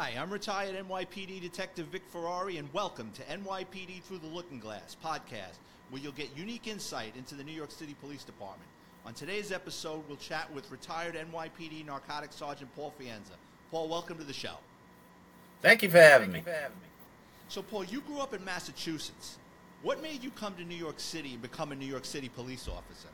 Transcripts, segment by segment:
Hi, I'm retired NYPD Detective Vic Ferrari, and welcome to NYPD Through the Looking Glass podcast, where you'll get unique insight into the New York City Police Department. On today's episode, we'll chat with retired NYPD Narcotics Sergeant Paul Faenza. Paul, welcome to the show. Thank you for having me. So, Paul, you grew up in Massachusetts. What made you come to New York City and become a New York City police officer?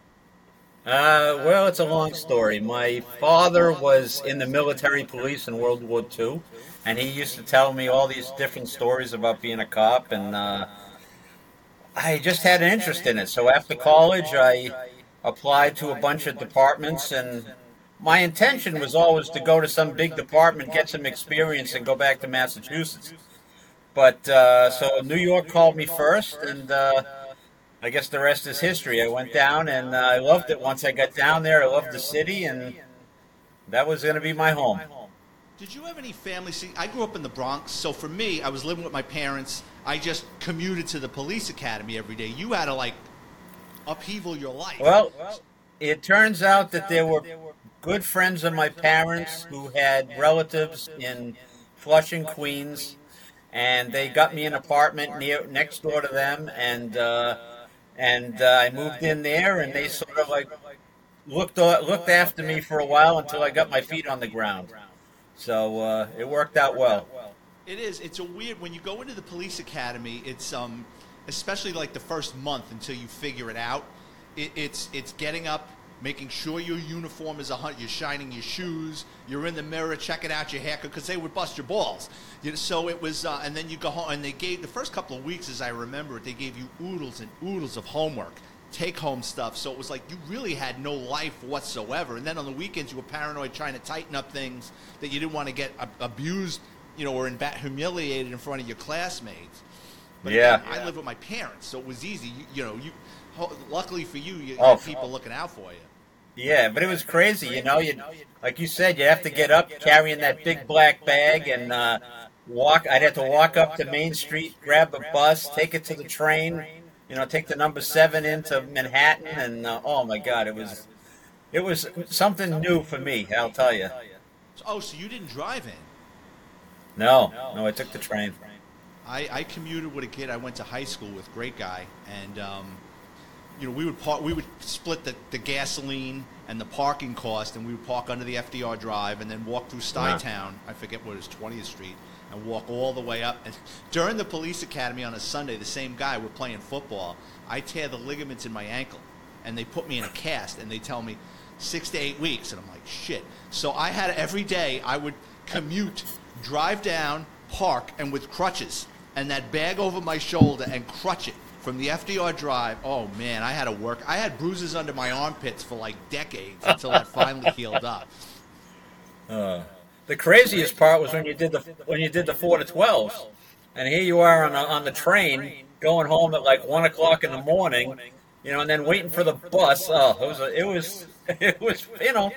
Uh, well, it's a long story. My father was in the military police in World War II, and he used to tell me all these different stories about being a cop, and uh, I just had an interest in it. So after college, I applied to a bunch of departments, and my intention was always to go to some big department, get some experience, and go back to Massachusetts. But uh, so New York called me first, and uh, I guess the rest is history. I went down and uh, I loved it. Once I got down there, I loved the city, and that was going to be my home. Did you have any family? See, I grew up in the Bronx, so for me, I was living with my parents. I just commuted to the police academy every day. You had to like upheaval your life. Well, it turns out that there were good friends of my parents who had relatives in Flushing, Queens, and they got me an apartment near next door to them, and. Uh, and uh, I moved in there, and they sort of like looked looked after me for a while until I got my feet on the ground. So uh, it worked out well. It is. It's a weird when you go into the police academy. It's um, especially like the first month until you figure it out. It, it's it's getting up, making sure your uniform is a hunt. You're shining your shoes. You're in the mirror, checking out your haircut because they would bust your balls. You know, so it was, uh, and then you go home, and they gave the first couple of weeks, as I remember it, they gave you oodles and oodles of homework, take home stuff. So it was like you really had no life whatsoever. And then on the weekends, you were paranoid, trying to tighten up things that you didn't want to get abused, you know, or in humiliated in front of your classmates. But yeah, again, I lived with my parents, so it was easy. You, you know, you luckily for you, you oh, had people looking out for you. Yeah, but it was crazy, you know. You like you said, you have to get up carrying that big black bag and uh, walk. I'd have to walk up to Main Street, grab a bus, take it to the train. You know, take the number seven into Manhattan, and uh, oh my God, it was it was something new for me. I'll tell you. Oh, so you didn't drive in? No, no, I took the train. I, I commuted with a kid I went to high school with, great guy, and um, you know, we would park, we would split the, the gasoline and the parking cost, and we would park under the FDR Drive, and then walk through Stuytown. I forget what it is, 20th Street, and walk all the way up. And during the police academy on a Sunday, the same guy, we're playing football. I tear the ligaments in my ankle, and they put me in a cast, and they tell me six to eight weeks, and I'm like, shit. So I had every day I would commute, drive down, park, and with crutches, and that bag over my shoulder, and crutch it from the FDR Drive. Oh man, I had to work. I had bruises under my armpits for like decades until that finally healed up. Uh, the craziest part was when you did the when you did the four to twelves, and here you are on the, on the train going home at like one o'clock in the morning, you know, and then waiting for the bus. Oh, it was a, it was it was you know,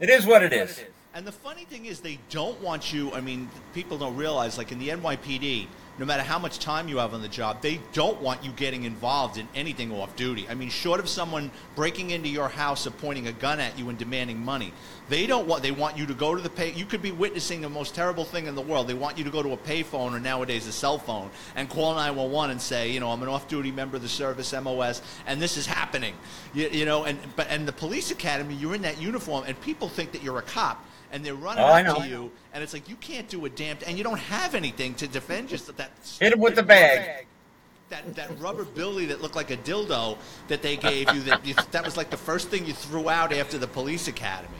it is what it is. And the funny thing is, they don't want you. I mean, people don't realize, like in the NYPD no matter how much time you have on the job, they don't want you getting involved in anything off duty. I mean, short of someone breaking into your house or pointing a gun at you and demanding money, they don't want. They want you to go to the pay. You could be witnessing the most terrible thing in the world. They want you to go to a payphone or nowadays a cell phone and call 911 and say, you know, I'm an off-duty member of the service, MOS, and this is happening. You, you know, and but and the police academy, you're in that uniform, and people think that you're a cop and they're running oh, up to you, and it's like you can't do a damn, and you don't have anything to defend yourself. That hit him with the bag. That, that rubber billy that looked like a dildo that they gave you that you, that was like the first thing you threw out after the police academy.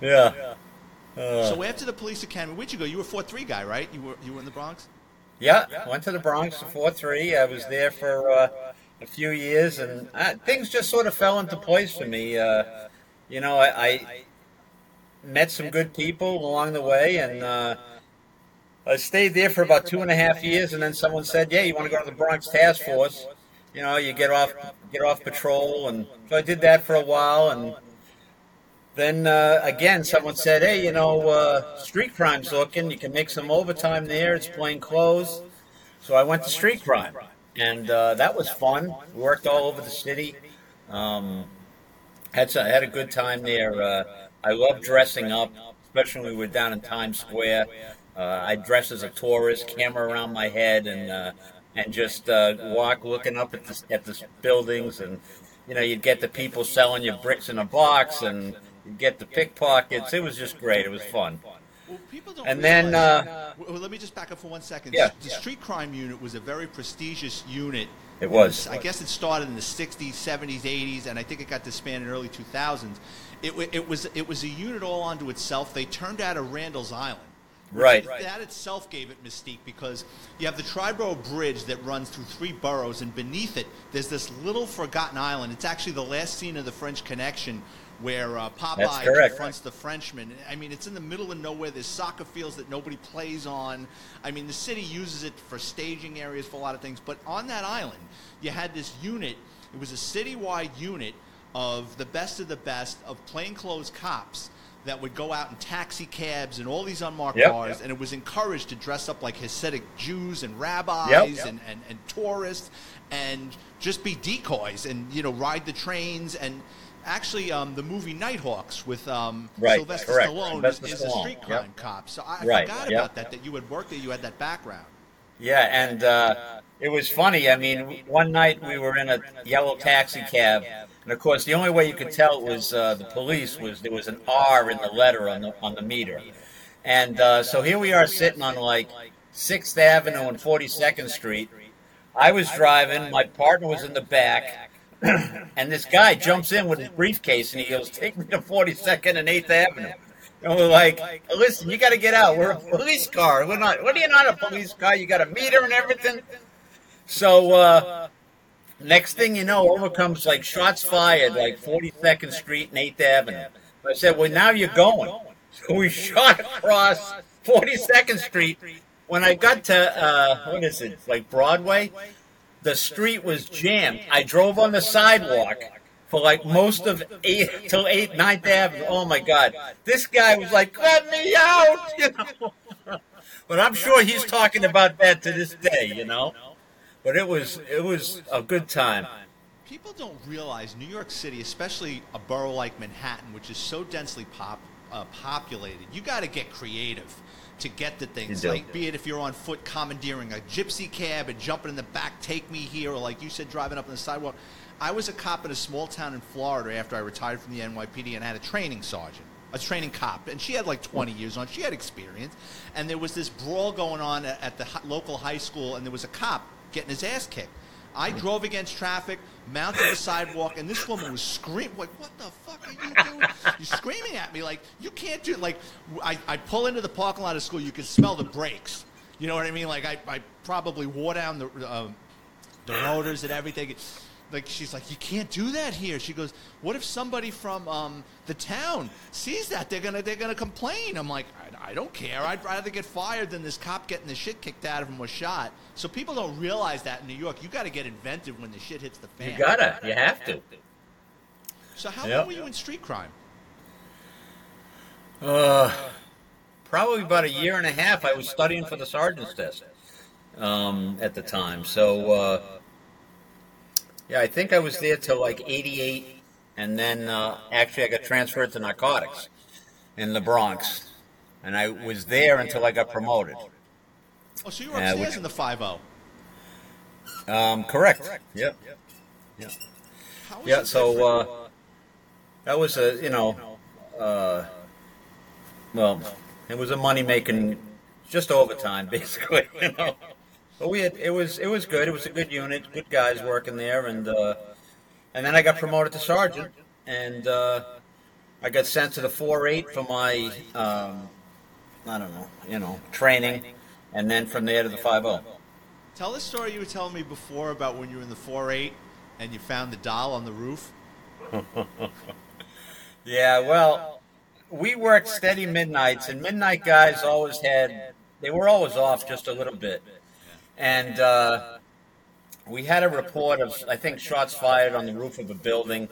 Yeah. Uh, so after the police academy, where'd you go? You were four three guy, right? You were you were in the Bronx. Yeah, went to the Bronx four three. I was there for uh, a few years, and uh, things just sort of fell into place for me. Uh, you know, I, I met some good people along the way, and uh, I stayed there for about two and a half years. And then someone said, "Yeah, you want to go to the Bronx Task Force? You know, you get off get off patrol." And so I did that for a while, and then uh, again, someone said, "Hey, you know, uh, street crime's looking. You can make some overtime there. It's plain clothes." So I went to street crime, and uh, that was fun. We worked all over the city. Um, had had a good time there. I love dressing up, especially when we were down in Times Square. Uh, I dress as a tourist, camera around my head, and uh, and just uh, walk looking up at the at the buildings, and you know you'd get the people selling you bricks in a box, and you'd get the pickpockets. It was just great. It was fun. Well, people don't And then, uh, well, let me just back up for one second. Yeah. The street crime unit was a very prestigious unit. It was. I guess it started in the 60s, 70s, 80s, and I think it got disbanded in early 2000s. It, it was it was a unit all unto itself. They turned out of Randall's Island. which Right. That itself gave it mystique because you have the Triborough Bridge that runs through three boroughs, and beneath it, there's this little forgotten island. It's actually the last scene of the French Connection where uh, Popeye confronts the Frenchman. I mean, it's in the middle of nowhere. There's soccer fields that nobody plays on. I mean, the city uses it for staging areas for a lot of things. But on that island, you had this unit. It was a citywide unit of the best of the best of plainclothes cops that would go out in taxi cabs and all these unmarked Yep. cars, and it was encouraged to dress up like Hasidic Jews and rabbis Yep. and, and, and tourists and just be decoys and you know ride the trains and actually um, the movie Nighthawks with um, Right, Sylvester correct. Stallone Sylvester is, is a Stallone, street yep. crime cop. So I, I Right, forgot yep. about that that you had worked there, you had that background. Yeah, and uh, it was funny. I mean, one night we were in a yellow taxi cab, and of course, the only way you could tell it was uh, the police was there was an R in the letter on the on the meter, and uh, so here we are sitting on like Sixth Avenue and Forty Second Street. I was driving, my partner was in the back, and this guy jumps in with his briefcase and he goes, "Take me to Forty Second and Eighth Avenue." And we're like, listen, you got to get out. We're a police car. We're not. What are you not a police car? You got a meter and everything. So uh, next thing you know, over comes like shots fired, like 42nd Street and 8th Avenue. I said, well, now you're going. So we shot across 42nd Street. When I got to uh, what is it, like Broadway, the street was jammed. I drove on the sidewalk for like most of eight till eight ninth avenue. Oh my god. This guy was like, let me out you know. But I'm sure he's talking about that to this day, you know. But it was it was a good time. People don't realize New York City, especially a borough like Manhattan, which is so densely pop, uh, populated, you got to get creative to get to things. Like, be it if you're on foot commandeering a gypsy cab and jumping in the back, take me here, or like you said, driving up on the sidewalk. I was a cop in a small town in Florida after I retired from the NYPD and I had a training sergeant. A training cop, and she had like 20 years on. She had experience, and there was this brawl going on at the local high school, and there was a cop getting his ass kicked. I drove against traffic, mounted the sidewalk, and this woman was screaming, like, what the fuck are you doing? You're screaming at me, like, you can't do, it. like, I, I pull into the parking lot of school, you can smell the brakes. You know what I mean? Like, I, I probably wore down the, uh, the rotors and everything. Like, she's like, you can't do that here. She goes, what if somebody from um, the town sees that? They're gonna, they're gonna complain. I'm like, I, I don't care. I'd rather get fired than this cop getting the shit kicked out of him or shot. So people don't realize that in New York. You got to get inventive when the shit hits the fan. You gotta, you have to. So how Yep. long were you in street crime? Uh, probably about a year and a half. I was studying for the sergeant's test um, at the time. So, uh, yeah, I think I was there till like 88. And then uh, actually, I got transferred to narcotics in the Bronx. And I was there until I got promoted. Oh, so you were Yeah, upstairs which- in the five oh. zero. Um, correct. Yep. Yep. Yeah. Yeah. So uh, that was a you know, uh, well, it was a money making, just overtime basically. You know, but we had it was it was good. It was a good unit, good guys working there, and uh, and then I got promoted to sergeant, and uh, I got sent to the four eight for my um, I don't know, you know, training, and then from there to the five oh. zero. Tell the story you were telling me before about when you were in the four eight and you found the doll on the roof. Yeah, well, we worked steady midnights, and midnight guys always had, they were always off just a little bit. And uh, we had a report of, I think, shots fired on the roof of a building,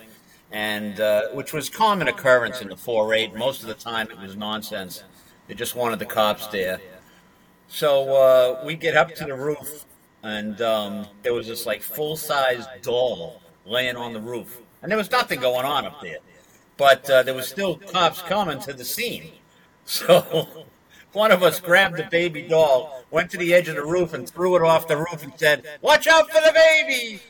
and uh, which was common occurrence in the 4 8. Most of the time it was nonsense. They just wanted the cops there. So uh, we get up to the roof, and um, there was this like full size doll laying on the roof, and there was nothing going on up there, but uh, there was still cops coming to the scene. So one of us grabbed the baby doll, went to the edge of the roof, and threw it off the roof and said, "Watch out for the baby!"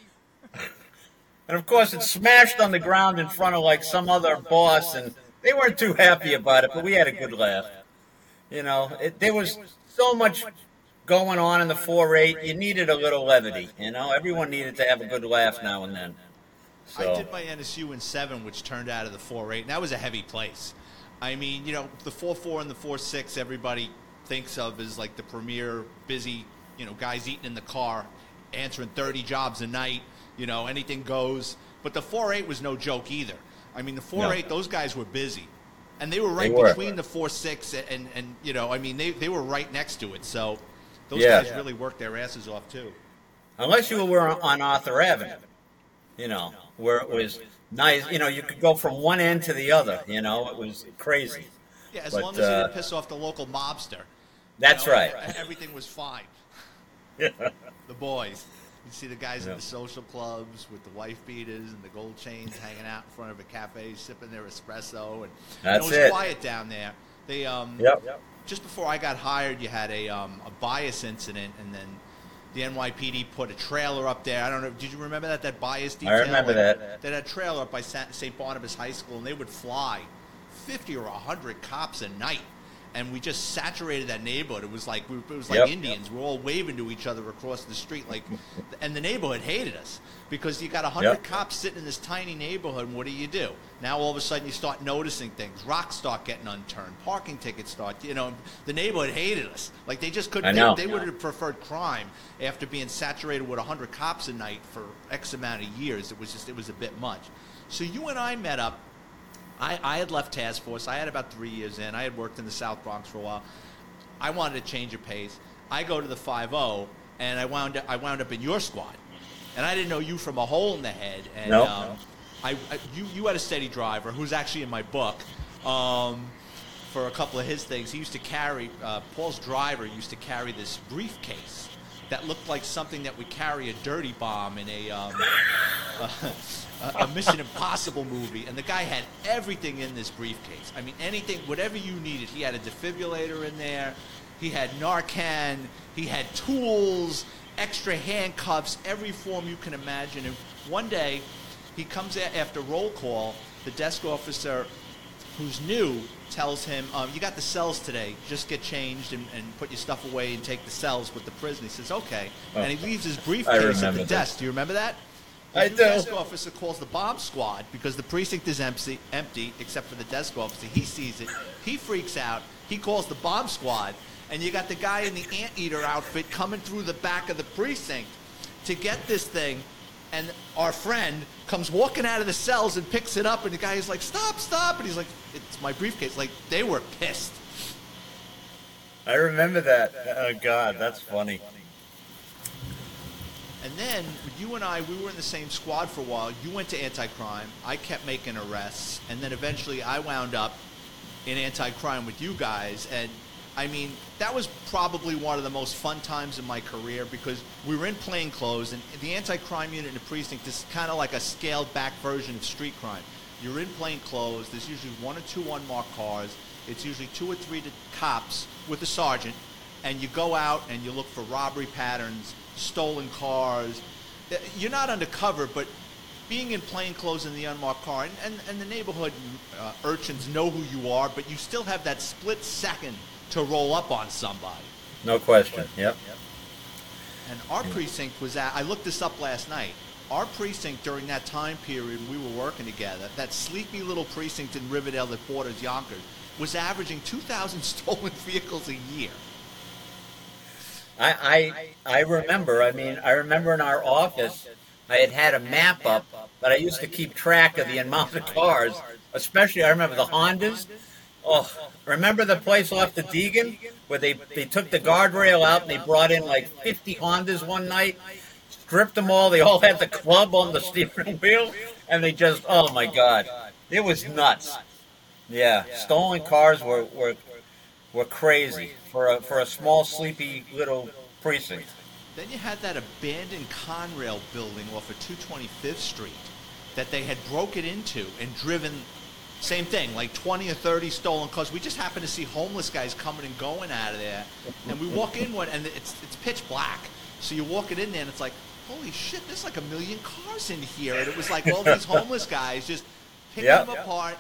and of course, it smashed on the ground in front of like some other boss, and they weren't too happy about it, but we had a good laugh. You know, it, there was so much going on in the 4-8. You needed a little levity. You know, everyone needed to have a good laugh now and then. So. I did my NSU in seven, which turned out of the 4-8, and that was a heavy place. I mean, you know, the 4-4 and the 4-6, everybody thinks of as like the premier busy, you know, guys eating in the car, answering 30 jobs a night, you know, anything goes. But the 4-8 was no joke either. I mean, the 4-8, no. those guys were busy. And they were right they were. between the 4-6 and, and, and, you know, I mean, they, they were right next to it. So those yeah. guys really worked their asses off, too. Unless you were on Arthur Avenue, you know, where it was nice. You know, you could go from one end to the other. You know, it was crazy. Yeah, as but, long as uh, you didn't piss off the local mobster. That's you know, right. Everything was fine. the boys. You see the guys yeah. in the social clubs with the wife beaters and the gold chains hanging out in front of a cafe, sipping their espresso, and, That's and it was it. quiet down there. They um, yep. just before I got hired, you had a um, a bias incident, and then the NYPD put a trailer up there. I don't know. Did you remember that that bias detail? I remember like, that. They had a trailer up by St. Barnabas High School, and they would fly fifty or hundred cops a night and we just saturated that neighborhood. It was like we, it was like yep, Indians. Yep. We're all waving to each other across the street, like, and the neighborhood hated us because you got a hundred yep. cops sitting in this tiny neighborhood. And what do you do? Now all of a sudden you start noticing things. Rocks start getting unturned. Parking tickets start. You know, the neighborhood hated us. Like they just couldn't. They, they would have preferred crime after being saturated with a hundred cops a night for X amount of years. It was just it was a bit much. So you and I met up I, I had left task force. I had about three years in. I had worked in the South Bronx for a while. I wanted to change of pace. I go to the 5-0, and I wound up, I wound up in your squad. And I didn't know you from a hole in the head. And nope. um, I, I, you, you had a steady driver who's actually in my book um, for a couple of his things. He used to carry, uh, Paul's driver used to carry this briefcase that looked like something that would carry a dirty bomb in a, um, a, a, Mission Impossible movie. And the guy had everything in this briefcase. I mean, anything, whatever you needed. He had a defibrillator in there. He had Narcan. He had tools, extra handcuffs, every form you can imagine. And one day, he comes after roll call. The desk officer, who's new, tells him, um, "You got the cells today. Just get changed and, and, put your stuff away and take the cells with the prison." He says, "Okay," oh. and he leaves his briefcase at the desk. Do you remember that? The I do. desk officer calls the bomb squad because the precinct is empty, empty except for the desk officer. He sees it. He freaks out. He calls the bomb squad, and you got the guy in the anteater outfit coming through the back of the precinct to get this thing and our friend comes walking out of the cells and picks it up, and the guy is like, "Stop, stop!" And he's like, "It's my briefcase." Like they were pissed. I remember that. Oh God, that's funny. And then you and I, we were in the same squad for a while. You went to anti-crime. I kept making arrests, and then eventually I wound up in anti-crime with you guys. And I mean, that was probably one of the most fun times in my career because we were in plain clothes, and the anti-crime unit in the precinct is kind of like a scaled-back version of street crime. You're in plain clothes. There's usually one or two unmarked cars. It's usually two or three cops with a sergeant, and you go out and you look for robbery patterns, stolen cars. Uh, you're not undercover, but being in plain clothes in the unmarked car, and, and, and the neighborhood uh, urchins know who you are, but you still have that split second – to roll up on somebody. No question. Yep. yep. And our precinct was at, I looked this up last night. Our precinct during that time period we were working together, that sleepy little precinct in Riverdale that borders Yonkers, was averaging 2,000 stolen vehicles a year. I, I, I remember, I mean, I remember in our office, I had had a map up, but I used to keep track of the amount of cars, especially I remember the Hondas. Oh, remember the place off the Deegan where they, they took the guardrail out and they brought in like 50 Hondas one night, stripped them all. They all had the club on the steering wheel, and they just, oh my God. It was nuts. Yeah, stolen cars were, were, were crazy for a, for a small, sleepy little precinct. Then you had that abandoned Conrail building off of 225th Street that they had broken into and driven same thing, like 20 or 30 stolen cars. We just happened to see homeless guys coming and going out of there, and we walk in one, and it's it's pitch black. So you're walking in there, and it's like, holy shit, there's like a million cars in here, and it was like all these homeless guys just picking Yep. them apart.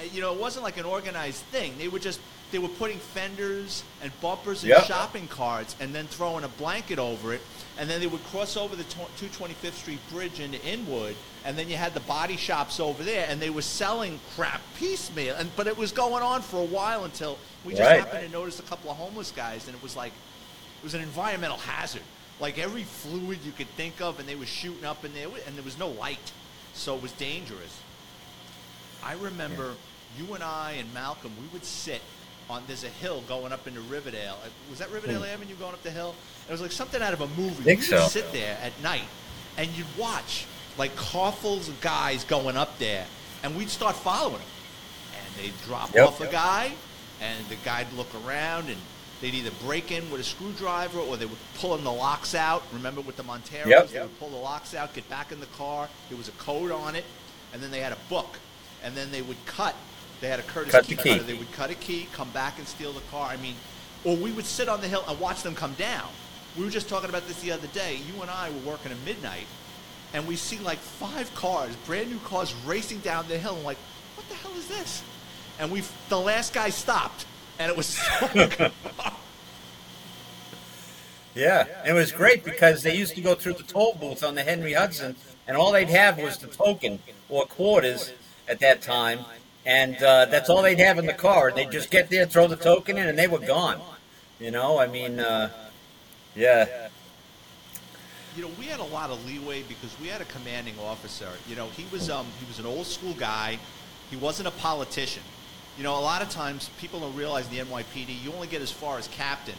And, you know, it wasn't like an organized thing. They were just they were putting fenders and bumpers and Yep. shopping carts, and then throwing a blanket over it, and then they would cross over the 225th Street Bridge into Inwood, and then you had the body shops over there, and they were selling crap piecemeal, and but it was going on for a while until we just Right. happened to notice a couple of homeless guys, and it was like it was an environmental hazard. Like every fluid you could think of, and they were shooting up in there, and there was no light, so it was dangerous. I remember you and I and Malcolm, we would sit on there's a hill going up into Riverdale. Uh, Was that Riverdale Avenue going up the hill? It was like something out of a movie. Think we so. sit there at night and you'd watch like carfuls of guys going up there, and we'd start following them. And they'd drop Yep. off a guy, and the guy'd look around and. They'd either break in with a screwdriver or they would pull in the locks out. Remember with the Monteros? Yep. They would pull the locks out, get back in the car. There was a code on it, and then they had a book. And then they would cut. They had a courtesy Cut the key. cutter. They would cut a key, come back and steal the car. I mean, or we would sit on the hill and watch them come down. We were just talking about this the other day. You and I were working at midnight, and we see like five cars, brand new cars, racing down the hill. And like, what the hell is this? And we, the last guy stopped, and it was so Yeah, it was great because they used to go through the toll booth on the Henry Hudson, and all they'd have was the token or quarters at that time, and uh, that's all they'd have in the car. They'd just get there, throw the token in, and they were gone. You know, I mean, uh, yeah, you know, we had a lot of leeway because we had a commanding officer. You know, he was um, he was an old school guy. He wasn't a politician. You know, a lot of times people don't realize the NYPD you only get as far as captain,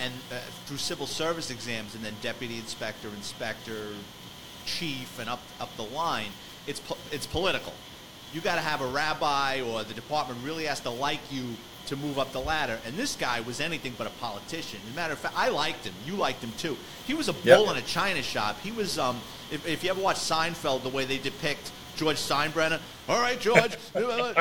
and uh, through civil service exams, and then deputy inspector, inspector, chief, and up up the line. It's po- it's political. You got to have a rabbi or the department really has to like you to move up the ladder. And this guy was anything but a politician. As a matter of fact, I liked him. You liked him too. He was a Yep. bull in a china shop. He was, um, if, if you ever watch Seinfeld, the way they depict George Steinbrenner. All right, George. and like,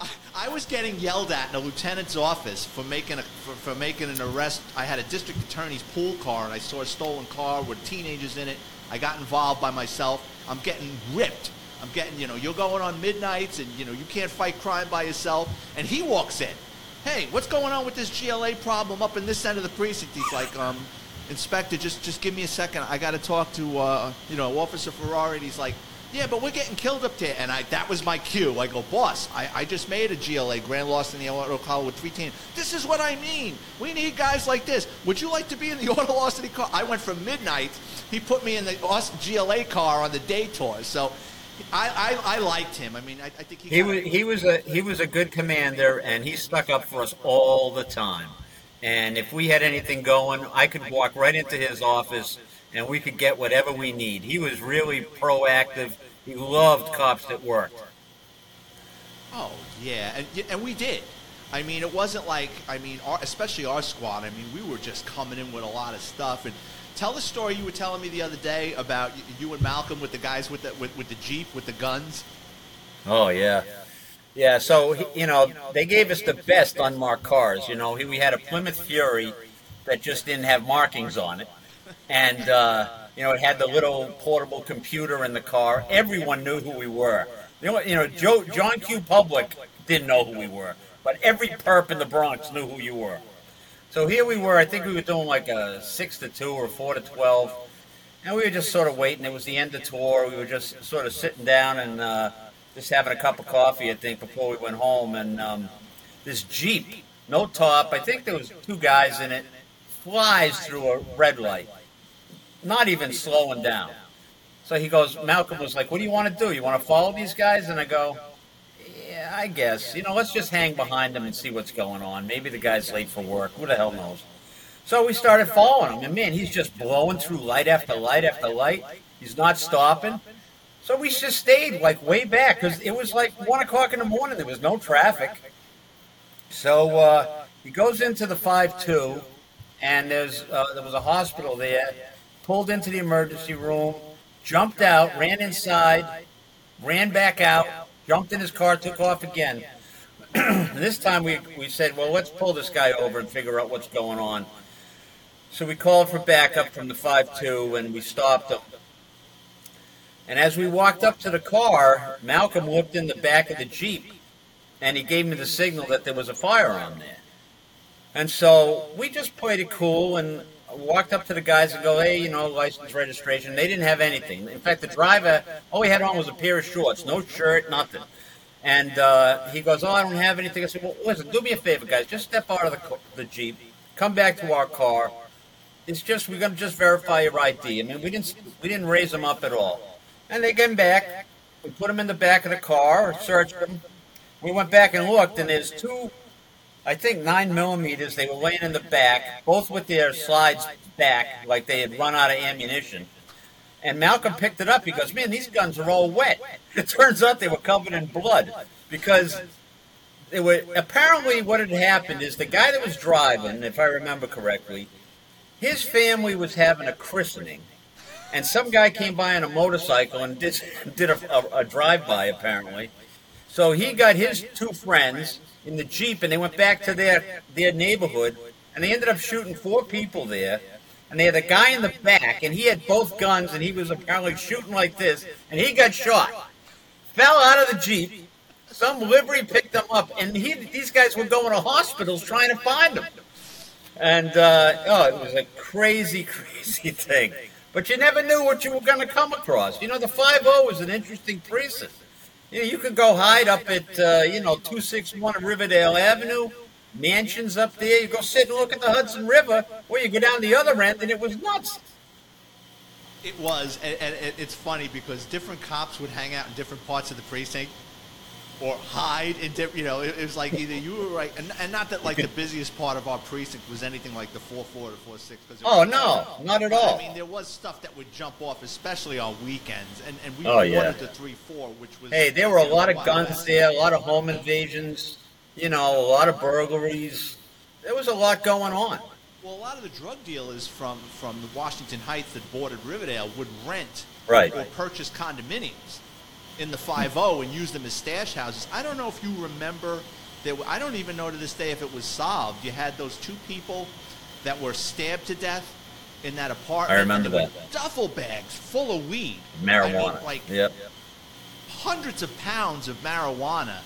I- I was getting yelled at in a lieutenant's office for making a for, for making an arrest. I had a district attorney's pool car, and I saw a stolen car with teenagers in it. I got involved by myself. I'm getting ripped. I'm getting, you know, you're going on midnights, and you know you can't fight crime by yourself. And he walks in. Hey, what's going on with this GLA problem up in this end of the precinct? He's like, um, Inspector, just just give me a second. I got to talk to uh, you know Officer Ferrari. And he's like, yeah, but we're getting killed up there. And I that was my cue. I go, boss, I, I just made a GLA grand loss in the auto collar with teams. This is what I mean. We need guys like this. Would you like to be in the auto velocity car? I went from midnight. He put me in the GLA car on the day tour. So. I, I, I liked him. I mean, I, I think he, he was he was a he was a good commander, and he stuck up for us all the time. And if we had anything going, I could walk right into his office, and we could get whatever we need. He was really proactive. He loved cops that worked. Oh yeah, and and we did. I mean, it wasn't like I mean, our, especially our squad. I mean, we were just coming in with a lot of stuff. And tell the story you were telling me the other day about you and Malcolm with the guys with the with, with the jeep with the guns. Oh yeah, yeah. So you know, they gave us the best unmarked cars. You know, we had a Plymouth Fury that just didn't have markings on it, and uh, you know, it had the little portable computer in the car. Everyone knew who we were. You know, you know, Joe, John Q. Public didn't know who we were, but every perp in the Bronx knew who you were. So here we were. I think we were doing like a six to two or four to twelve, and we were just sort of waiting. It was the end of tour. We were just sort of sitting down and uh, just having a cup of coffee. I think before we went home, and um, this Jeep, no top. I think there was two guys in it. Flies through a red light, not even slowing down. So he goes. Malcolm was like, "What do you want to do? You want to follow these guys?" And I go, I guess. You know, let's just hang behind him and see what's going on. Maybe the guy's late for work. Who the hell knows? So we started following him, and man, he's just blowing through light after light after light. He's not stopping. So we just stayed like way back because it was like one o'clock in the morning. There was no traffic. So uh, he goes into the five-two, and there's uh, there was a hospital there. Pulled into the emergency room, jumped out, ran inside, ran back out, jumped in his car, took off again. this time we, we said, well, let's pull this guy over and figure out what's going on. So we called for backup from the 5-2 and we stopped him. And as we walked up to the car, Malcolm looked in the back of the Jeep and he gave me the signal that there was a firearm there. And so we just played it cool and walked up to the guys and go, hey, you know, license registration. They didn't have anything. In fact, the driver, all he had on was a pair of shorts, no shirt, nothing. And uh, he goes, oh, I don't have anything. I said, well, listen, do me a favor, guys. Just step out of the, the Jeep, come back to our car. It's just, we're going to just verify your ID. I mean, we didn't, we didn't raise them up at all. And they came back. We put them in the back of the car, searched them. We went back and looked, and there's two I think nine millimeters. They were laying in the back, both with their slides back, like they had run out of ammunition. And Malcolm picked it up. He goes, "Man, these guns are all wet." It turns out they were covered in blood because they were. Apparently, what had happened is the guy that was driving, if I remember correctly, his family was having a christening, and some guy came by on a motorcycle and did did a, a, a drive-by apparently. So he got his two friends in the Jeep and they went back to their, their neighborhood and they ended up shooting four people there. And they had a guy in the back and he had both guns and he was apparently shooting like this and he got shot. Fell out of the Jeep. Some livery picked him up and he, these guys were going to hospitals trying to find him. And uh, oh, it was a crazy, crazy thing. But you never knew what you were going to come across. You know, the 5 0 was an interesting precinct. You, know, you could go hide up at, uh, you know, 261 Riverdale Avenue, mansions up there. You go sit and look at the Hudson River, or you go down the other end, and it was nuts. It was, and, and it's funny because different cops would hang out in different parts of the precinct or hide in different. You know, it, it, was like either you were right, and, and not that like the busiest part of our precinct was anything like the four four to four six. Because Oh no, not at all. I mean, there was stuff that would jump off, especially on weekends, and and we oh, yeah. wanted the three four, which was. Hey, there were a lot of guns there, a lot of home invasions. You know, a lot of burglaries. There was a lot going on. Well, a lot of the drug dealers from from the Washington Heights that bordered Riverdale would rent right. or purchase condominiums in the 5-0 and use them as stash houses. I don't know if you remember that. I don't even know to this day if it was solved. You had those two people that were stabbed to death in that apartment. I remember that. Duffel bags full of weed, marijuana, I mean, like yep. hundreds of pounds of marijuana.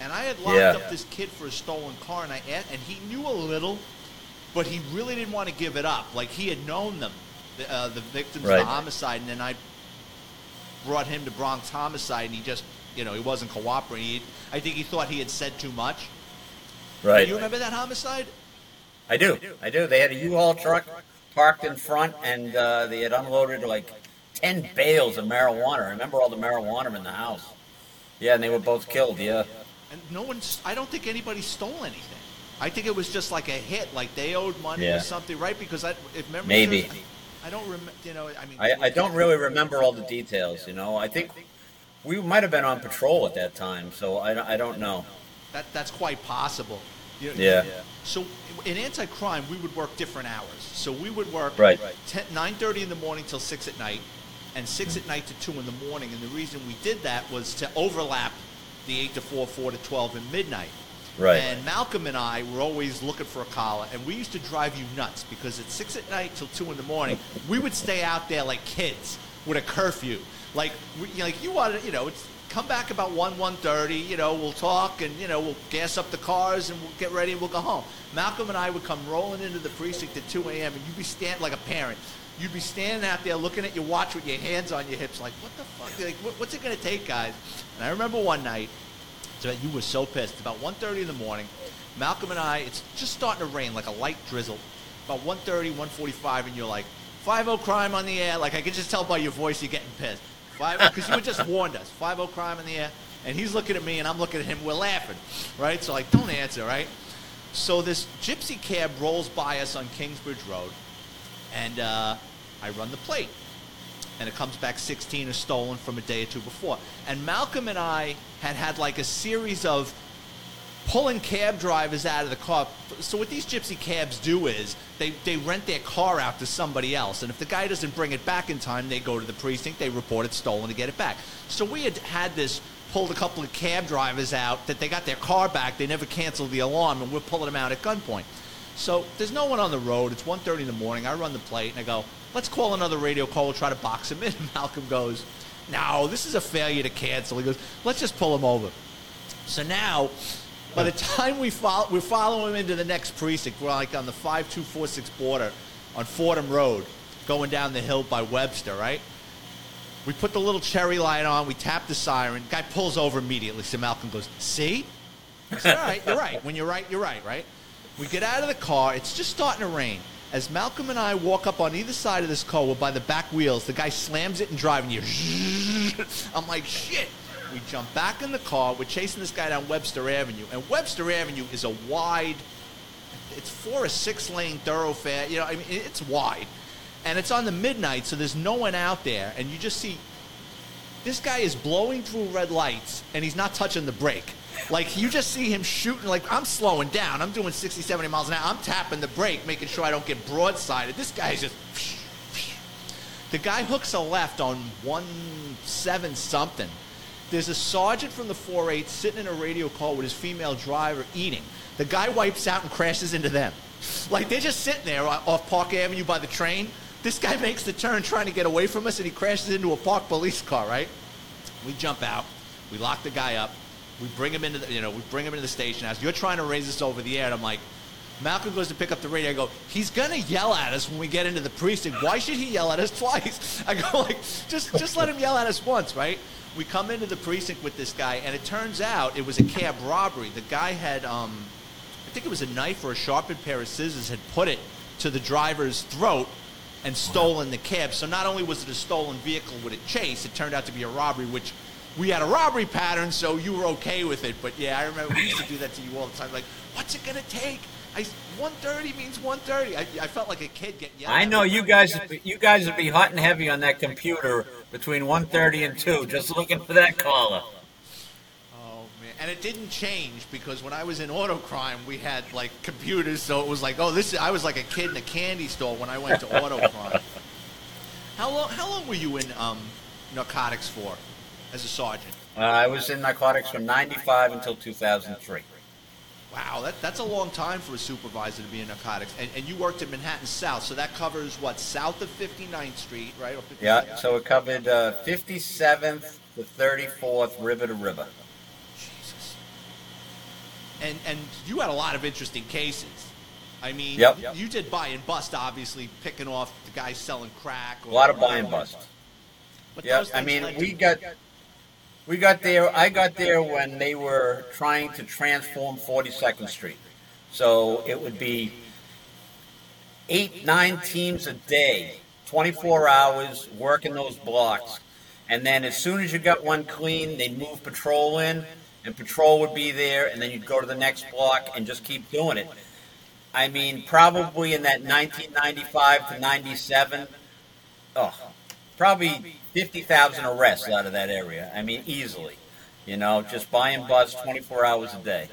And I had locked yeah. up this kid for a stolen car, and I and he knew a little, but he really didn't want to give it up. Like he had known them, the, uh, the victims right. of the homicide, and then I brought him to Bronx homicide, and he just, you know, he wasn't cooperating. He, I think he thought he had said too much. Right. Do you remember that homicide? I do. I do. They had a U-Haul truck parked in front, and uh, they had unloaded like ten bales of marijuana. I remember all the marijuana in the house. Yeah, and they were both killed. Yeah. And no one. I don't think anybody stole anything. I think it was just like a hit, like they owed money yeah. or something, right? Because I, if memory maybe. Serves, I don't remember. You know, I mean, I, I don't really remember all the details. You know, I think we might have been on patrol at that time, so I, I don't know. That that's quite possible. You yeah. So in anti-crime, we would work different hours. So we would work right. 9.30 in the morning till 6 at night, and 6 at night to 2 in the morning. And the reason we did that was to overlap the 8 to 4, 4 to 12, and midnight. Right. And Malcolm and I were always looking for a collar, and we used to drive you nuts because at six at night till two in the morning, we would stay out there like kids with a curfew. Like, we, like you wanted, you know, come back about one one thirty. You know, we'll talk and you know we'll gas up the cars and we'll get ready and we'll go home. Malcolm and I would come rolling into the precinct at two a.m. and you'd be standing like a parent. You'd be standing out there looking at your watch with your hands on your hips, like, what the fuck? Like, what's it to take, guys? And I remember one night so you were so pissed. It's About 1.30 in the morning, Malcolm and I, it's just starting to rain, like a light drizzle. About 1.30, 1.45, and you're like, 5-0 crime on the air. Like, I can just tell by your voice you're getting pissed. Because you had just warned us. 5-0 crime in the air. And he's looking at me, and I'm looking at him. We're laughing, right? So, like, don't answer, right? So this gypsy cab rolls by us on Kingsbridge Road, and uh, I run the plate and it comes back 16 is stolen from a day or two before. And Malcolm and I had had like a series of pulling cab drivers out of the car. So what these gypsy cabs do is they, they rent their car out to somebody else, and if the guy doesn't bring it back in time, they go to the precinct, they report it stolen to get it back. So we had had this pulled a couple of cab drivers out that they got their car back, they never canceled the alarm, and we're pulling them out at gunpoint. So there's no one on the road. It's 1.30 in the morning. I run the plate and I go, let's call another radio call. We'll try to box him in. Malcolm goes, no, this is a failure to cancel. He goes, let's just pull him over. So now, by the time we follow, we follow him into the next precinct, we're like on the 5246 border on Fordham Road, going down the hill by Webster, right? We put the little cherry light on. We tap the siren. Guy pulls over immediately. So Malcolm goes, "See?" I said, "All right, you're right. When you're right, you're right, right?" We get out of the car. It's just starting to rain. As Malcolm and I walk up on either side of this car, we're by the back wheels. The guy slams it and driving you. I'm like, shit. We jump back in the car. We're chasing this guy down Webster Avenue, and Webster Avenue is a wide. It's four or six lane thoroughfare. You know, I mean, it's wide, and it's on the midnight, so there's no one out there, and you just see. This guy is blowing through red lights, and he's not touching the brake. Like you just see him shooting. Like I'm slowing down. I'm doing 60, 70 miles an hour. I'm tapping the brake, making sure I don't get broadsided. This guy's just. The guy hooks a left on one seven something. There's a sergeant from the 4-8 sitting in a radio call with his female driver eating. The guy wipes out and crashes into them. Like they're just sitting there off Park Avenue by the train. This guy makes the turn trying to get away from us and he crashes into a park police car, right? We jump out. We lock the guy up. We bring him into the, you know, we bring him into the station house. You're trying to raise this over the air, and I'm like, Malcolm goes to pick up the radio. I go, he's gonna yell at us when we get into the precinct. Why should he yell at us twice? I go like, just just let him yell at us once, right? We come into the precinct with this guy, and it turns out it was a cab robbery. The guy had, um, I think it was a knife or a sharpened pair of scissors, had put it to the driver's throat and stolen the cab. So not only was it a stolen vehicle with a chase, it turned out to be a robbery, which we had a robbery pattern, so you were okay with it. But yeah, I remember we used to do that to you all the time. Like, what's it gonna take? I 130 means 130. I, I felt like a kid getting yelled. I know you guys. You guys would be hot and heavy on that computer between 130 and two, just looking for that caller. Oh man, and it didn't change because when I was in auto crime, we had like computers, so it was like, oh, this. Is, I was like a kid in a candy store when I went to auto crime. How long? How long were you in um, narcotics for? As a sergeant? Uh, I was in narcotics from 95 until 2003. Wow, that, that's a long time for a supervisor to be in narcotics. And, and you worked in Manhattan South, so that covers what, south of 59th Street, right? Yeah, so it covered uh, 57th to 34th, river to river. Jesus. And, and you had a lot of interesting cases. I mean, yep. you did buy and bust, obviously, picking off the guys selling crack. a lot of buy and bust. Yeah, I mean, we got we got there. I got there when they were trying to transform 42nd Street. So it would be eight, nine teams a day, 24 hours working those blocks. And then as soon as you got one clean, they'd move patrol in, and patrol would be there, and then you'd go to the next block and just keep doing it. I mean, probably in that 1995 to 97, oh, probably 50,000 arrests out of that area. I mean, easily. You know, just buy and bust 24 hours a day.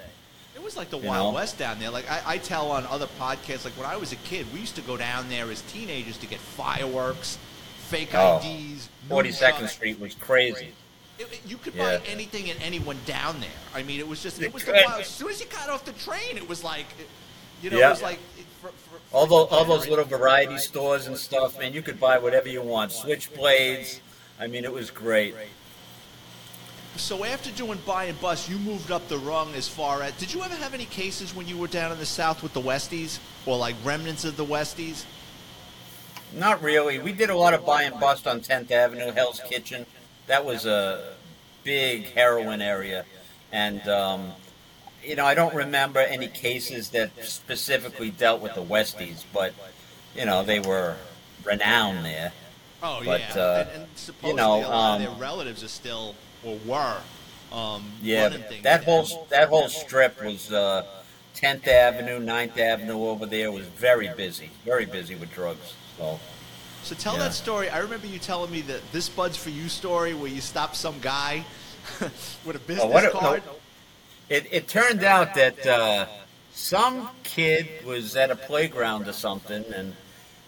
It was like the you Wild know? West down there. Like I, I, tell on other podcasts, like when I was a kid, we used to go down there as teenagers to get fireworks, fake oh, IDs. 42nd Street was crazy. It, it, you could yeah. buy anything and anyone down there. I mean, it was just it was the wild. As soon as you got off the train, it was like, you know, yeah. it was like for, for, all those all those little variety stores and stuff. Man, you could buy whatever you want. Switchblades I mean, it was great. So after doing buy and bust, you moved up the rung as far as. Did you ever have any cases when you were down in the south with the Westies, or like remnants of the Westies? Not really. We did a lot of buy and bust on 10th Avenue, Hell's Kitchen. That was a big heroin area, and um, you know I don't remember any cases that specifically dealt with the Westies, but you know they were renowned there. Oh but, yeah, uh, and, and, supposedly you know, a lot um, of their relatives are still or were. Um, yeah, that whole that whole strip was uh, 10th Avenue, 9th Avenue over there was very busy, very busy with drugs. So. So tell yeah. that story. I remember you telling me that this Bud's for You story where you stopped some guy with a business oh, card. No. It, it turned out that uh, some kid was at a playground or something, and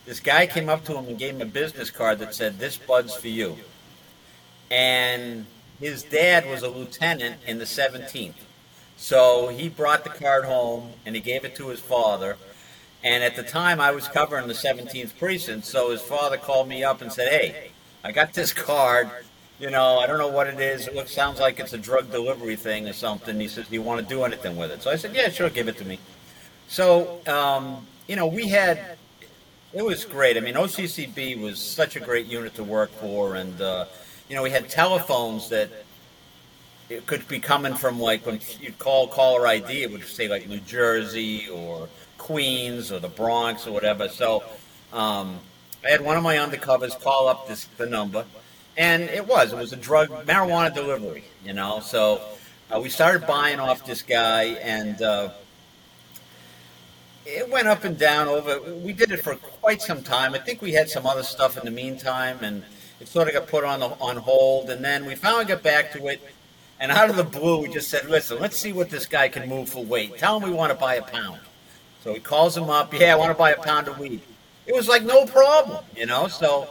this guy came up to him and gave him a business card that said, "This bud's for you." And his dad was a lieutenant in the 17th, so he brought the card home and he gave it to his father. And at the time, I was covering the 17th precinct, so his father called me up and said, "Hey, I got this card." you know, I don't know what it is. It looks, sounds like it's a drug delivery thing or something. He says, do you want to do anything with it? So I said, yeah, sure, give it to me. So, um, you know, we had, it was great. I mean, OCCB was such a great unit to work for. And, uh, you know, we had telephones that it could be coming from like when you'd call caller ID, it would say like New Jersey or Queens or the Bronx or whatever. So um, I had one of my undercovers call up this the number and it was. It was a drug marijuana delivery, you know. So uh, we started buying off this guy, and uh, it went up and down. Over, we did it for quite some time. I think we had some other stuff in the meantime, and it sort of got put on the, on hold. And then we finally got back to it. And out of the blue, we just said, "Listen, let's see what this guy can move for weight. Tell him we want to buy a pound." So he calls him up. Yeah, I want to buy a pound of weed. It was like no problem, you know. So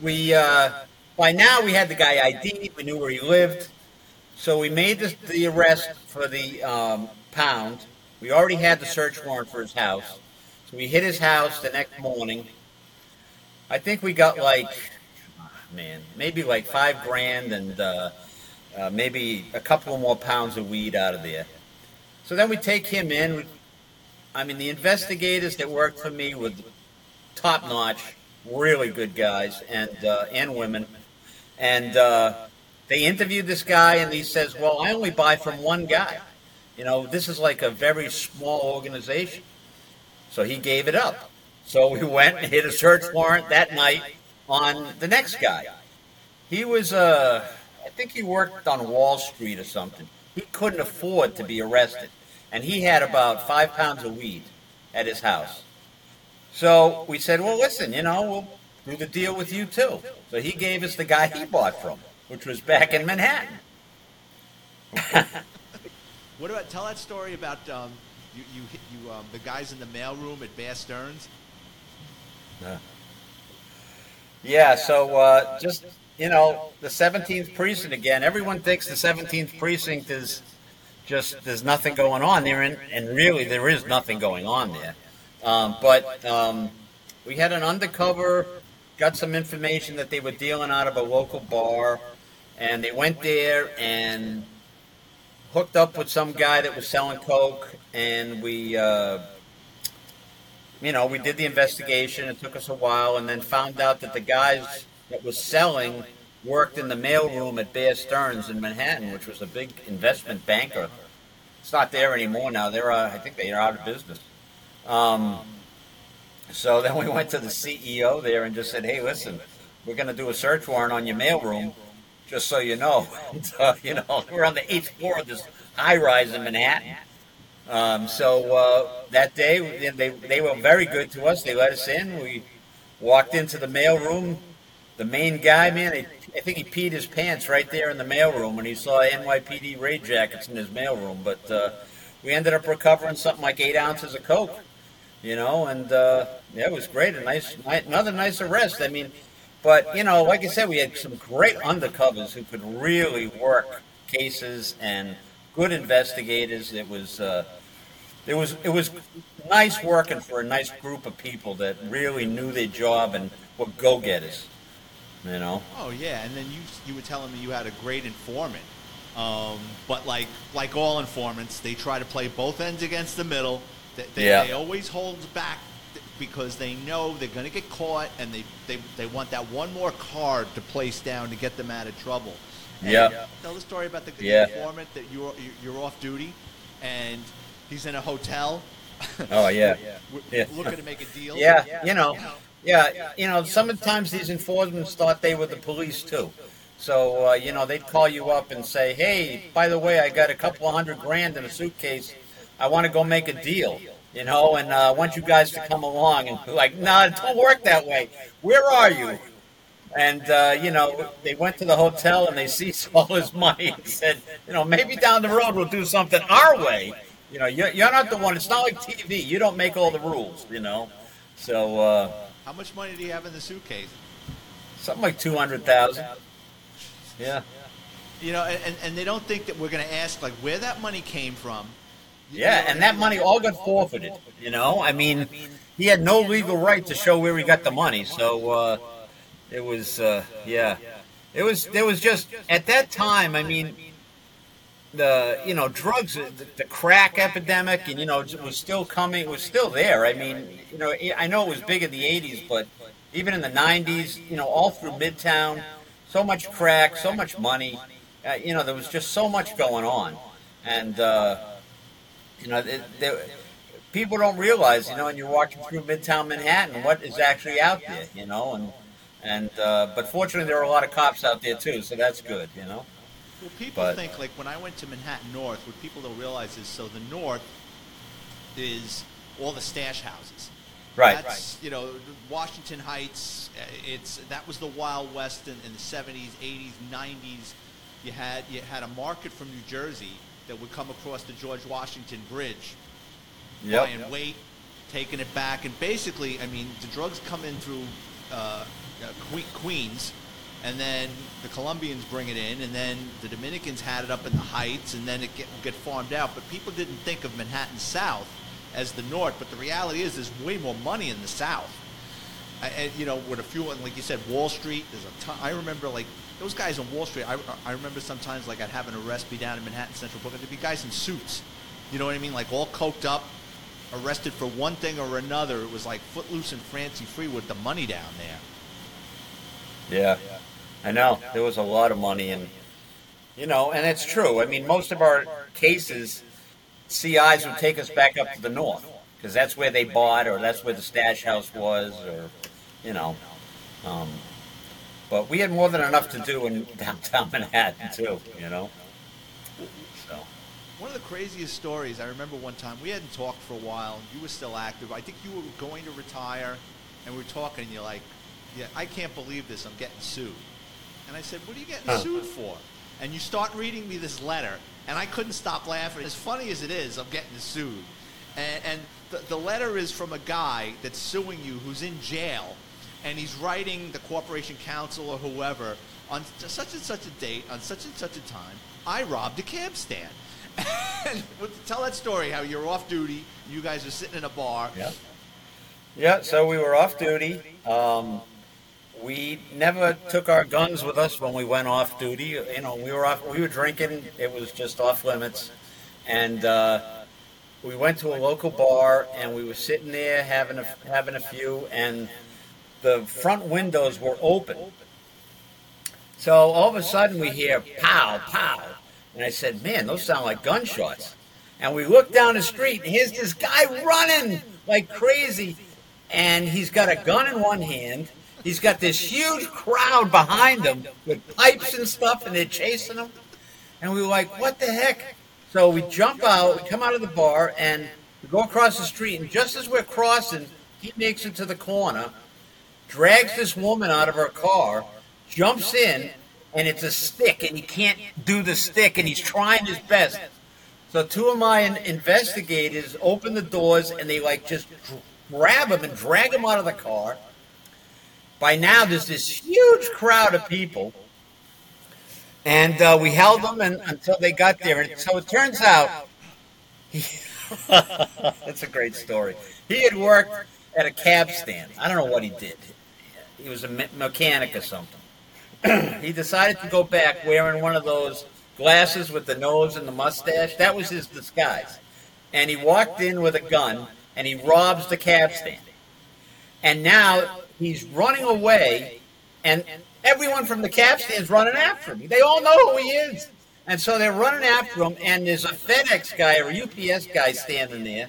we. Uh, by now, we had the guy ID. We knew where he lived. So we made the, the arrest for the um, pound. We already had the search warrant for his house. So we hit his house the next morning. I think we got like, man, maybe like five grand and uh, uh, maybe a couple more pounds of weed out of there. So then we take him in. I mean, the investigators that worked for me were top notch, really good guys and uh, and women. And uh, they interviewed this guy, and he says, Well, I only buy from one guy. You know, this is like a very small organization. So he gave it up. So we went and hit a search warrant that night on the next guy. He was, uh, I think he worked on Wall Street or something. He couldn't afford to be arrested. And he had about five pounds of weed at his house. So we said, well, listen, you know, we'll do the deal with you too. So he gave us the guy he bought from, which was back in Manhattan. what about tell that story about um, you you you um, the guys in the mailroom at Bear Stearns? Yeah. Yeah. So uh, just you know the 17th precinct again. Everyone thinks the 17th precinct is just there's nothing going on there, and, and really there is nothing going on there. Um, but um, we had an undercover got some information that they were dealing out of a local bar, and they went there and hooked up with some guy that was selling coke, and we, uh, you know, we did the investigation. It took us a while, and then found out that the guys that was selling worked in the mailroom at Bear Stearns in Manhattan, which was a big investment banker. It's not there anymore now. They're, uh, I think they're out of business. Um, so then we went to the CEO there and just said, "Hey, listen, we're going to do a search warrant on your mailroom, just so you know." uh, you know, we're on the eighth floor of this high rise in Manhattan. Um, so uh, that day, they they were very good to us. They let us in. We walked into the mailroom. The main guy, man, I, I think he peed his pants right there in the mailroom when he saw NYPD raid jackets in his mailroom. But uh, we ended up recovering something like eight ounces of coke you know, and uh, yeah, it was great. A nice, another nice arrest. I mean, but you know, like I said, we had some great undercovers who could really work cases and good investigators. It was, uh, it was, it was nice working for a nice group of people that really knew their job and were go-getters. You know. Oh yeah, and then you you were telling me you had a great informant. Um, but like like all informants, they try to play both ends against the middle they, they, yeah. they always hold back because they know they're going to get caught and they, they, they want that one more card to place down to get them out of trouble. And yeah. Tell the story about the, yeah. informant that you're, you're off duty and he's in a hotel. Oh, yeah. yeah. Looking to make a deal. Yeah, yeah. you know. Yeah, you know, sometimes these informants thought they were the police too. So, uh, you know, they'd call you up and say, hey, by the way, I got a couple of hundred grand in a suitcase I want to go make a deal, you know, and uh, I want you guys to come along. And like, no, nah, it don't work that way. Where are you? And uh, you know, they went to the hotel and they seized all his money and said, you know, maybe down the road we'll do something our way. You know, you're, you're not the one. It's not like TV. You don't make all the rules. You know, so. Uh, How much money do you have in the suitcase? Something like two hundred thousand. Yeah. You know, and, and they don't think that we're going to ask like where that money came from. Yeah, and that money all got forfeited. You know, I mean, he had no legal right to show where he got the money. So uh, it was, uh, yeah, it was. There was just at that time. I mean, the you know drugs, the, the crack epidemic, and you know it was still coming. It was still there. I mean, you know, I know it was big in the '80s, but even in the '90s, you know, all through Midtown, so much crack, so much money. Uh, you know, there was just so much going on, and uh, you know, it, there, people don't realize, you know, when you're walking through Midtown Manhattan, what is actually out there, you know, and and uh, but fortunately, there are a lot of cops out there too, so that's good, you know. Well, people but, think like when I went to Manhattan North, what people don't realize is so the North is all the stash houses. Right. That's, right. You know, Washington Heights. Uh, it's that was the Wild West in, in the '70s, '80s, '90s. You had you had a market from New Jersey that would come across the George Washington Bridge, yep. buying yep. weight, taking it back, and basically, I mean, the drugs come in through uh, uh, Queens and then the Colombians bring it in, and then the Dominicans had it up in the Heights, and then it get, get farmed out. But people didn't think of Manhattan South as the North, but the reality is there's way more money in the South. And, you know, with a few, like you said, Wall Street. There's a ton. I remember like those guys on Wall Street. I, I remember sometimes like I'd have an arrest be down in Manhattan Central Park. There'd be guys in suits. You know what I mean? Like all coked up, arrested for one thing or another. It was like footloose and fancy free with the money down there. Yeah. I know there was a lot of money, and you know, and it's true. I mean, most of our cases, CIs would take us back up to the north because that's where they bought, or that's where the stash house was, or you know. Um, but we had more than enough to do in downtown Manhattan too, you know. So. One of the craziest stories I remember one time we hadn't talked for a while. You were still active. I think you were going to retire, and we were talking. and You're like, "Yeah, I can't believe this. I'm getting sued." And I said, What are you getting huh. sued for? And you start reading me this letter, and I couldn't stop laughing. As funny as it is, I'm getting sued. And, and the, the letter is from a guy that's suing you who's in jail, and he's writing the corporation counsel or whoever on such and such a date, on such and such a time, I robbed a cab stand. and tell that story how you're off duty, you guys are sitting in a bar. Yeah. Yeah, so we were off duty. Um, we never took our guns with us when we went off duty. You know, we were off, we were drinking. It was just off limits, and uh, we went to a local bar and we were sitting there having a having a few, and the front windows were open. So all of a sudden we hear pow pow, and I said, "Man, those sound like gunshots." And we look down the street, and here's this guy running like crazy, and he's got a gun in one hand He's got this huge crowd behind him with pipes and stuff, and they're chasing him. And we were like, what the heck? So we jump out, we come out of the bar, and we go across the street. And just as we're crossing, he makes it to the corner, drags this woman out of her car, jumps in, and it's a stick, and he can't do the stick, and he's trying his best. So two of my investigators open the doors, and they like just grab him and drag him out of the car by now, there's this huge crowd of people, and uh, we held them and, until they got there. And so it turns out, he, that's a great story. He had worked at a cab stand. I don't know what he did. He was a me- mechanic or something. he decided to go back wearing one of those glasses with the nose and the mustache. That was his disguise. And he walked in with a gun and he robs the cab stand. And now he's running away, and everyone from the cab stand is running after him. They all know who he is. And so they're running after him, and there's a FedEx guy or a UPS guy standing there,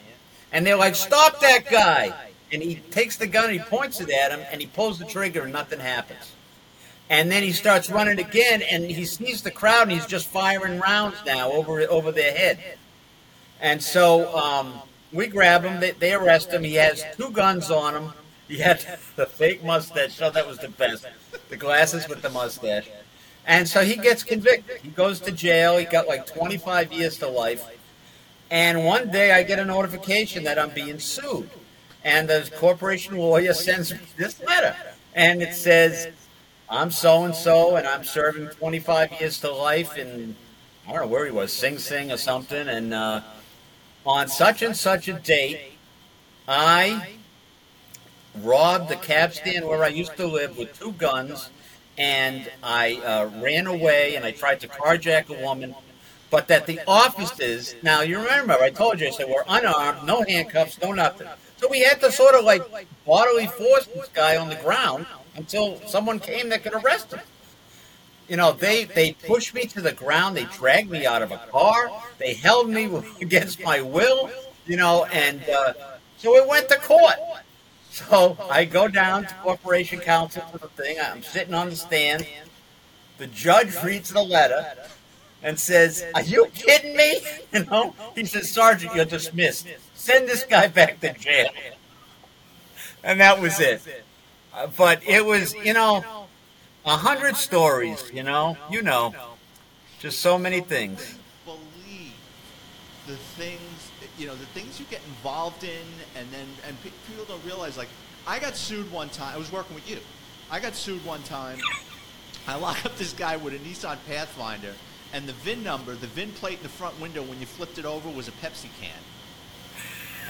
and they're like, Stop that guy! And he takes the gun, and he points it at him, and he pulls the trigger, and nothing happens. And then he starts running again, and he sees the crowd, and he's just firing rounds now over over their head. And so um, we grab him, they, they arrest him. He has two guns on him. He had the fake mustache. So that was the best. the glasses with the mustache. And so he gets convicted. He goes to jail. He got like 25 years to life. And one day I get a notification that I'm being sued. And the corporation lawyer sends this letter. And it says, I'm so and so, and I'm serving 25 years to life in, I don't know where he was, Sing Sing or something. And uh, on such and such a date, I robbed the cab stand where I used to live with two guns, and I uh, ran away and I tried to carjack a woman. But that the officers, now you remember, I told you, I said we're unarmed, no handcuffs, no nothing. So we had to sort of like bodily force this guy on the ground until someone came that could arrest him. You know, they, they pushed me to the ground, they dragged me out of a car, they held me against my will, you know, and uh, so it went to court. So I go down to Corporation Counsel for the thing. I'm sitting on the stand. The judge reads the letter and says, Are you kidding me? You know, he says, Sergeant, you're dismissed. Send this guy back to jail. And that was it. Uh, but it was, you know, a hundred stories, you know, you know, just so many things. Believe the things you know the things you get involved in, and then and people don't realize. Like I got sued one time. I was working with you. I got sued one time. I lock up this guy with a Nissan Pathfinder, and the VIN number, the VIN plate in the front window when you flipped it over was a Pepsi can,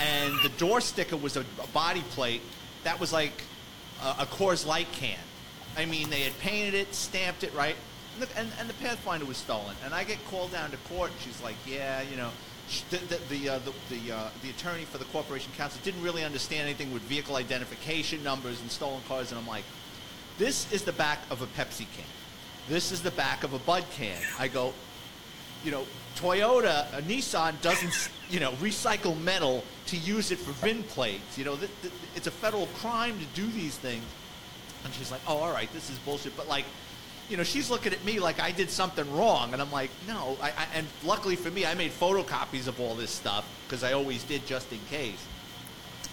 and the door sticker was a, a body plate that was like a, a Coors Light can. I mean, they had painted it, stamped it right, and the, and, and the Pathfinder was stolen. And I get called down to court, and she's like, "Yeah, you know." the the the, uh, the, the, uh, the, attorney for the corporation counsel didn't really understand anything with vehicle identification numbers and stolen cars, and I'm like, this is the back of a Pepsi can. This is the back of a Bud can. I go, you know, Toyota, a Nissan doesn't, you know, recycle metal to use it for VIN plates. You know, th- th- it's a federal crime to do these things. And she's like, oh, all right, this is bullshit. But like, you know, she's looking at me like I did something wrong, and I'm like, no. I, I, and luckily for me, I made photocopies of all this stuff because I always did just in case.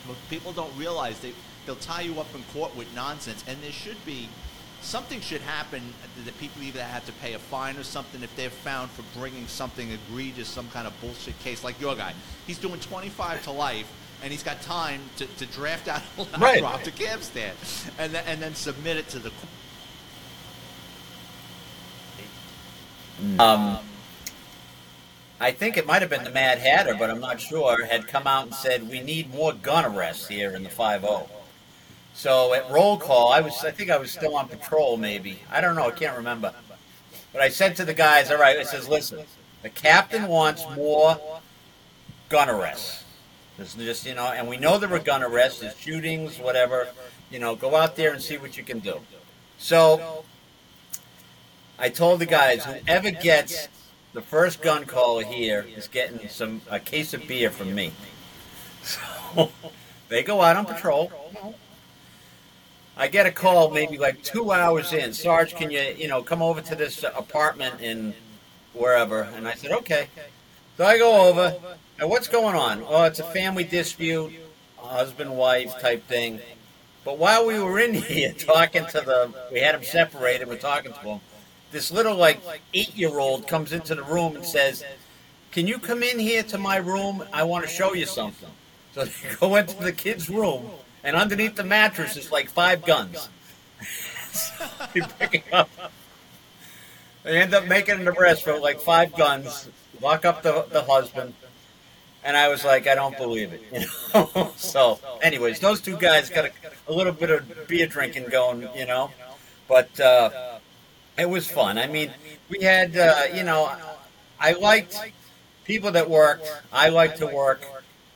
But people don't realize they they'll tie you up in court with nonsense, and there should be something should happen that people either have to pay a fine or something if they're found for bringing something egregious, some kind of bullshit case like your guy. He's doing 25 to life and he's got time to, to draft out a right. rob the cab stand and, then, and then submit it to the Um, I think it might have been the Mad Hatter, but I'm not sure, had come out and said, we need more gun arrests here in the 5-0. So at roll call, I was I think I was still on patrol maybe. I don't know, I can't remember. But I said to the guys, all right, I says, listen, the captain wants more gun arrests. There's just, you know, and we know there were gun arrests, there's shootings, whatever. You know, go out there and see what you can do. So I told the guys, whoever gets the first gun caller here is getting some a case of beer from me. So they go out on patrol. I get a call maybe like two hours in. Sarge, can you you know come over to this apartment in wherever? And I said okay. So I go over. And what's going on? Oh, it's a family dispute, husband wife type thing. But while we were in here talking to the, we had them separated. We're talking to them this little like eight year old comes into the room and says, Can you come in here to my room? I want to show you something. So they go into the kid's room, and underneath the mattress is like five guns. so you pick up. They end up making an arrest for like five guns, lock up the, the husband, and I was like, I don't believe it. You know? so, anyways, those two guys got a, a little bit of beer drinking going, you know. But uh, it was fun. I mean, we had, uh, you know, I liked people that worked. I like to work,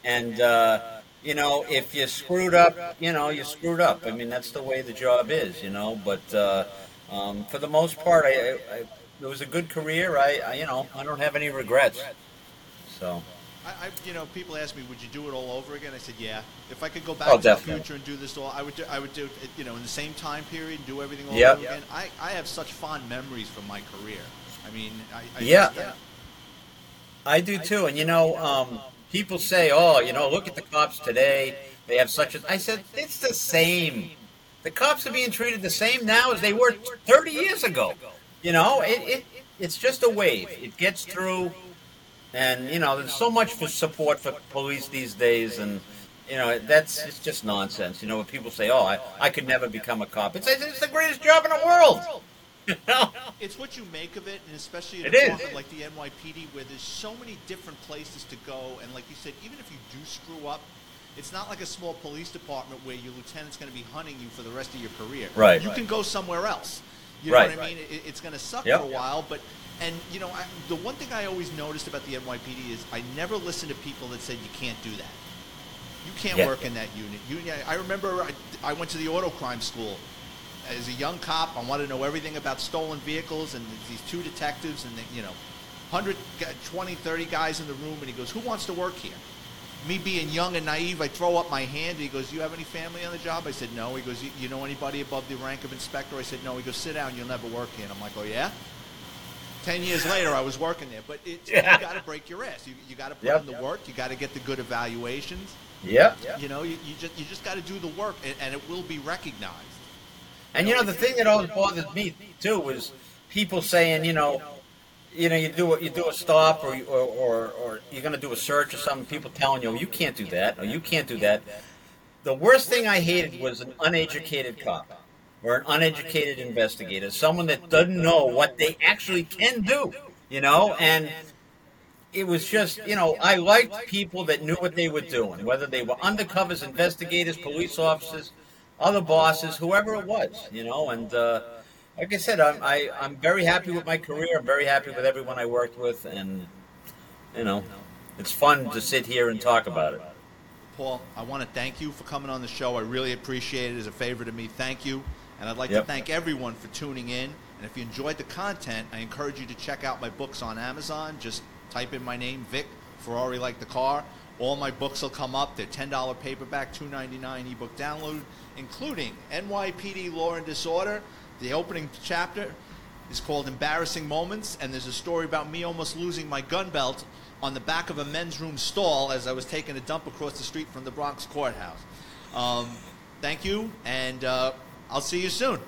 and uh, you know, if you screwed up, you know, you screwed up. I mean, that's the way the job is, you know. But uh, um, for the most part, I, I, it was a good career. I, I, you know, I don't have any regrets. So. I, I, you know, people ask me, would you do it all over again? I said, yeah. If I could go back oh, to definitely. the future and do this all, I would. Do, I would do it, you know, in the same time period and do everything all yep. over again. I, I have such fond memories from my career. I mean, I, I yeah, yeah. I do too. And you know, um, people say, oh, you know, look at the cops today. They have such a. I said, it's the same. The cops are being treated the same now as they were 30 years ago. You know, it, it it's just a wave. It gets through, and you know, there's so much for support for police these days, and you know, that's it's just nonsense. You know, when people say, "Oh, I, I could never become a cop," it's it's the greatest job in the world. It's what you make of it, and especially in a department like the NYPD, where there's so many different places to go. And like you said, even if you do screw up, it's not like a small police department where your lieutenant's going to be hunting you for the rest of your career. Right. You Right. can go somewhere else. You know Right. what I mean? It, it's going to suck Yep. for a while, but and you know, I, the one thing I always noticed about the NYPD is I never listened to people that said you can't do that. You can't Yeah. work in that unit. You, I remember I, I went to the auto crime school as a young cop. I wanted to know everything about stolen vehicles, and these two detectives, and they, you know, 100, 20, 30 guys in the room, and he goes, "Who wants to work here?" Me being young and naive, I throw up my hand. He goes, do "You have any family on the job?" I said, "No." He goes, "You, know anybody above the rank of inspector?" I said, "No." He goes, "Sit down. You'll never work here." And I'm like, "Oh yeah." Ten years later, I was working there, but it's, Yeah. you got to break your ass. You, you got to put Yep. in the work. You got to get the good evaluations. Yep. You know, you, you just you just got to do the work, and, and it will be recognized. And you know the thing that always bothered me too was people saying, you know, you know, you do a, you do a stop or, or or or you're going to do a search or something. People telling you, oh, you can't do that or you can't do that. The worst thing I hated was an uneducated cop or an uneducated investigator, someone that doesn't know what they actually can do. You know, and it was just, you know, I liked people that knew what they were doing, whether they were undercovers, investigators, police officers, other bosses, whoever it was, you know. And uh, like I said, I'm I, I'm very happy with my career. I'm very happy with everyone I worked with, and you know, it's fun to sit here and talk about it. Paul, I want to thank you for coming on the show. I really appreciate it as a favor to me. Thank you. And I'd like Yep. to thank everyone for tuning in. And if you enjoyed the content, I encourage you to check out my books on Amazon. Just type in my name, Vic Ferrari like the car. All my books will come up. They're $10 paperback, $2.99 ebook download, including NYPD Law and Disorder. The opening chapter is called Embarrassing Moments, and there's a story about me almost losing my gun belt on the back of a men's room stall as I was taking a dump across the street from the Bronx courthouse. Um, thank you, and uh, I'll see you soon.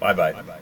Bye bye.